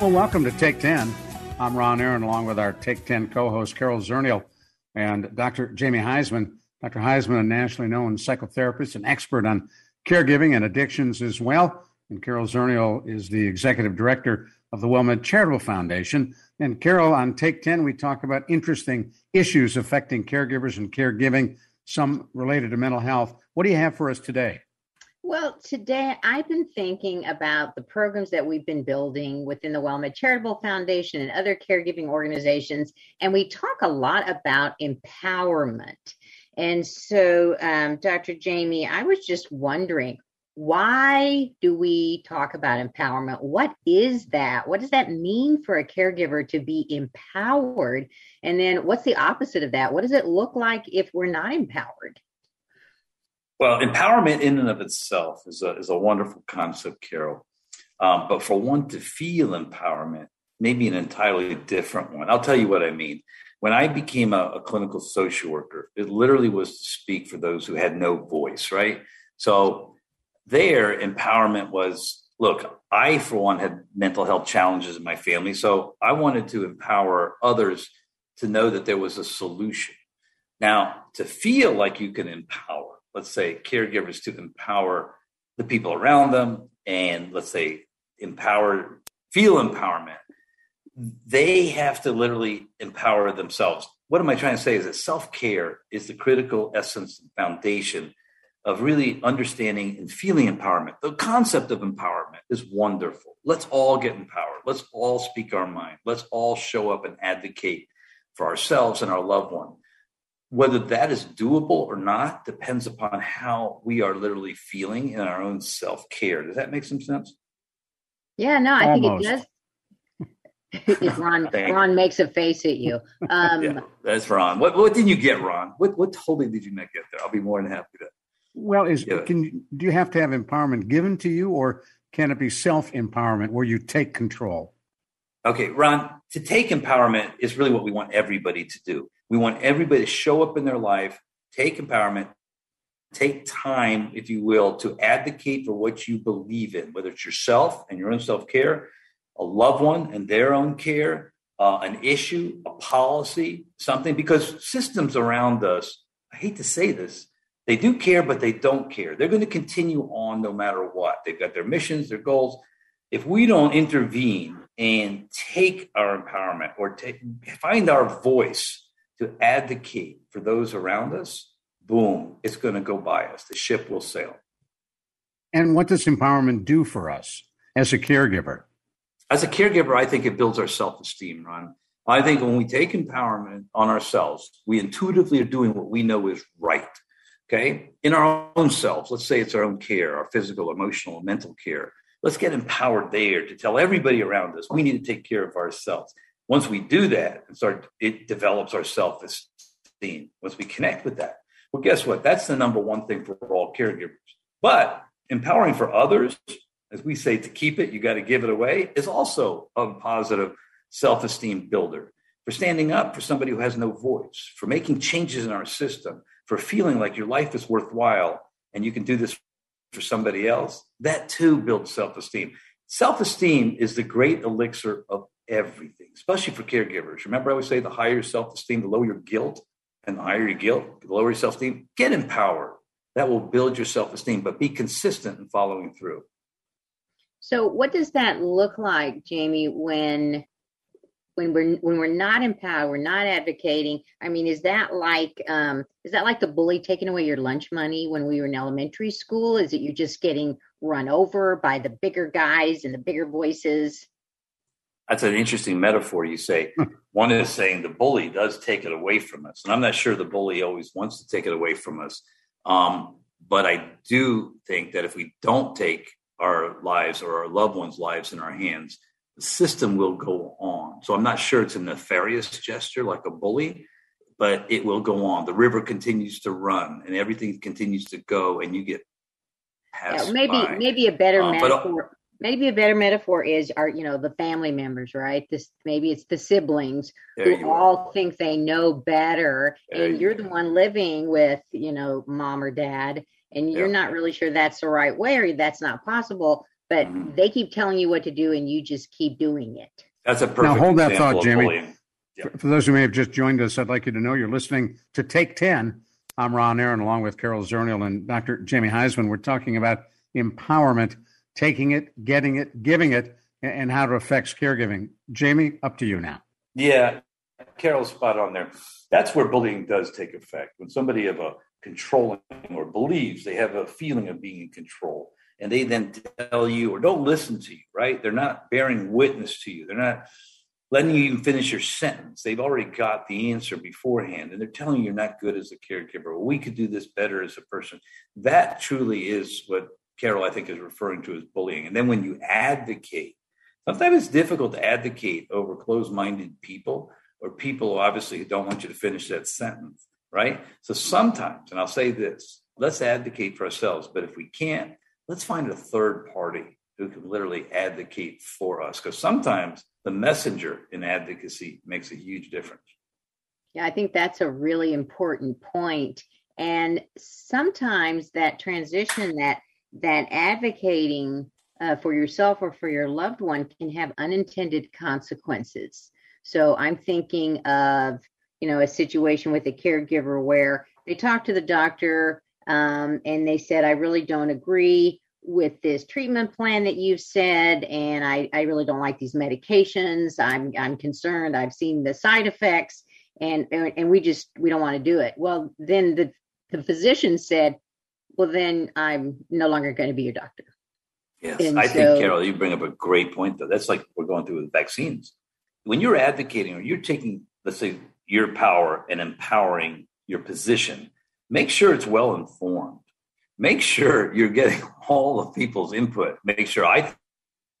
Well, welcome to Take 10. I'm Ron Aaron, along with our Take 10 co host, Carol Zernial, and Dr. Jamie Huysman. Dr. Huysman, a nationally known psychotherapist and expert on caregiving and addictions as well. And Carol Zernial is the executive director of the WellMed Charitable Foundation. And Carol, on Take 10, we talk about interesting issues affecting caregivers and caregiving, some related to mental health. What do you have for us today? Well, today I've been thinking about the programs that we've been building within the WellMed Charitable Foundation and other caregiving organizations. And we talk a lot about empowerment. And so, um, Dr. Jamie, I was just wondering why do we talk about empowerment? What is that? What does that mean for a caregiver to be empowered? And then what's the opposite of that? What does it look like if we're not empowered? Well, empowerment in and of itself is a, is a wonderful concept, Carol. Um, but for one to feel empowerment, maybe an entirely different one. I'll tell you what I mean. When I became a, a clinical social worker, it literally was to speak for those who had no voice, right? So there, empowerment was look, I, for one, had mental health challenges in my family. So I wanted to empower others to know that there was a solution. Now, to feel like you can empower, let's say, caregivers to empower the people around them and let's say empower, feel empowerment, they have to literally empower themselves. What am I trying to say is that self care is the critical essence and foundation of really understanding and feeling empowerment. The concept of empowerment is wonderful. Let's all get empowered. Let's all speak our mind. Let's all show up and advocate for ourselves and our loved one. Whether that is doable or not depends upon how we are literally feeling in our own self care. Does that make some sense? Yeah, no, I Almost. think it does. Ron, Ron makes a face at you. Um, yeah, that's Ron. What, what did you get, Ron? What, what totally did you not get there? I'll be more than happy to. Well, is can do you have to have empowerment given to you, or can it be self empowerment where you take control? Okay, Ron. To take empowerment is really what we want everybody to do. We want everybody to show up in their life, take empowerment, take time, if you will, to advocate for what you believe in, whether it's yourself and your own self care, a loved one and their own care, uh, an issue, a policy, something, because systems around us, I hate to say this, they do care, but they don't care. They're going to continue on no matter what. They've got their missions, their goals. If we don't intervene and take our empowerment or take, find our voice to advocate for those around us, boom, it's going to go by us. The ship will sail. And what does empowerment do for us as a caregiver? As a caregiver, I think it builds our self esteem, Ron. I think when we take empowerment on ourselves, we intuitively are doing what we know is right. Okay. In our own selves, let's say it's our own care, our physical, emotional, mental care. Let's get empowered there to tell everybody around us we need to take care of ourselves. Once we do that and start, it develops our self esteem. Once we connect with that, well, guess what? That's the number one thing for all caregivers. But empowering for others, as we say, to keep it, you got to give it away, is also a positive self esteem builder. For standing up for somebody who has no voice, for making changes in our system, for feeling like your life is worthwhile and you can do this for somebody else, that too builds self esteem. Self esteem is the great elixir of everything, especially for caregivers. Remember, I always say the higher your self esteem, the lower your guilt, and the higher your guilt, the lower your self esteem. Get empowered. That will build your self esteem, but be consistent in following through. So, what does that look like, Jamie, when when we're when we're not empowered, we're not advocating? I mean, is that like um, is that like the bully taking away your lunch money when we were in elementary school? Is it you're just getting run over by the bigger guys and the bigger voices? That's an interesting metaphor. You say Hmm. one is saying the bully does take it away from us, and I'm not sure the bully always wants to take it away from us. Um, but I do think that if we don't take our lives or our loved ones' lives in our hands, the system will go on. So I'm not sure it's a nefarious gesture like a bully, but it will go on. The river continues to run, and everything continues to go, and you get passed Yeah, maybe by. maybe a better Um, but, metaphor. Maybe a better metaphor is are you know the family members, right? This maybe it's the siblings There who you are. all think they know better, There and you you're the one living with you know mom or dad, and you're Yeah. not really sure that's the right way or that's not possible. But Mhm. they keep telling you what to do, and you just keep doing it. That's a perfect now hold that thought, of Jamie. bullying. Yeah. For, for those who may have just joined us, I'd like you to know you're listening to Take 10. I'm Ron Aaron, along with Carol Zernial and Dr. Jamie Huysman. We're talking about empowerment, taking it, getting it, giving it, and, how it affects caregiving. Jamie, up to you now. Yeah, Carol's spot on there. That's where bullying does take effect. When somebody of a controlling or believes they have a feeling of being in control, and they then tell you or don't listen to you, right? They're not bearing witness to you. They're not letting you even finish your sentence. They've already got the answer beforehand, and they're telling you you're not good as a caregiver. We could do this better as a person. That truly is what Carol, I think, is referring to as bullying. And then when you advocate, sometimes it's difficult to advocate over closed-minded people or people obviously who obviously don't want you to finish that sentence, right? So sometimes, and I'll say this, let's advocate for ourselves, but if we can't, let's find a third party who can literally advocate for us. Because sometimes the messenger in advocacy makes a huge difference. Yeah, I think that's a really important point. And sometimes that transition, that that advocating uh, for yourself or for your loved one, can have unintended consequences. So I'm thinking of you know a situation with a caregiver where they talked to the doctor um, and they said, "I really don't agree." with this treatment plan that you've said and I, I really don't like these medications i'm i'm concerned i've seen the side effects and and we just we don't want to do it well then the the physician said well then i'm no longer going to be your doctor Yes, And I so- think Carol, you bring up a great point. Though that's like we're going through with vaccines. When you're advocating or you're taking, let's say, your power and empowering your position, make sure it's well informed. Make sure you're getting all of people's input. Make sure I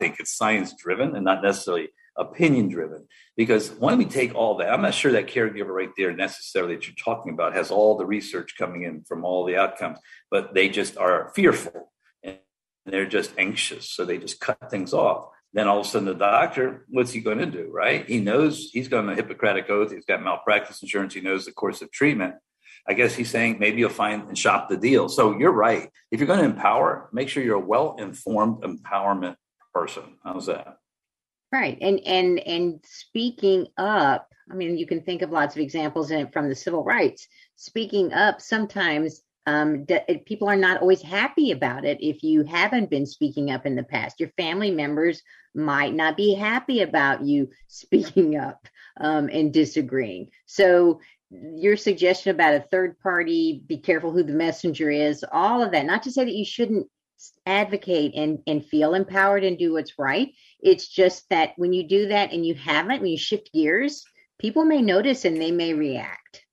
think it's science driven and not necessarily opinion driven. Because when we take all that, I'm not sure that caregiver right there necessarily that you're talking about has all the research coming in from all the outcomes, but they just are fearful and they're just anxious. So they just cut things off. Then all of a sudden, the doctor, what's he going to do, right? He knows he's got a Hippocratic oath. He's got malpractice insurance. He knows the course of treatment. I guess he's saying maybe you'll find and shop the deal. So you're right. If you're going to empower, make sure you're a well informed empowerment person. How's that? Right and and and speaking up i mean you can think of lots of examples in from the civil rights. Speaking up sometimes um, d- people are not always happy about it if you haven't been speaking up in the past. Your family members might not be happy about you speaking up um, and disagreeing. So your suggestion about a third party be careful who the messenger is all of that not to say that you shouldn't advocate and and feel empowered and do what's right it's just that when you do that and you haven't when you shift gears people may notice and they may react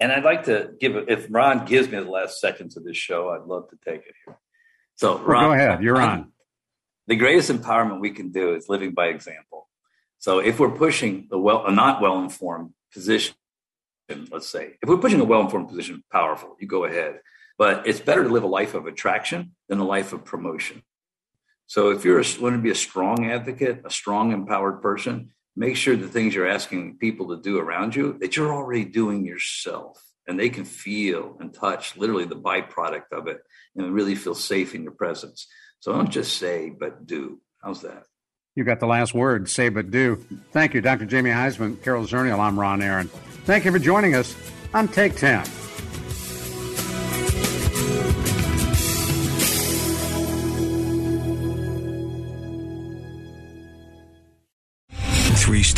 And I'd like to give, if Ron gives me the last seconds of this show, I'd love to take it here. So, Well, Ron, go ahead. You're on. The greatest empowerment we can do is living by example. So, if we're pushing the well, a not well informed position, let's say, if we're pushing a well informed position, powerful, you go ahead. But it's better to live a life of attraction than a life of promotion. So, if you're a, want to be a strong advocate, a strong empowered person, make sure the things you're asking people to do around you that you're already doing yourself and they can feel and touch literally the byproduct of it and really feel safe in your presence. So don't just say, but do. How's that? You got the last word. Say but do. Thank you, Dr. Jamie Huysman, Carol Zernial. I'm Ron Aaron. Thank you for joining us on Take 10.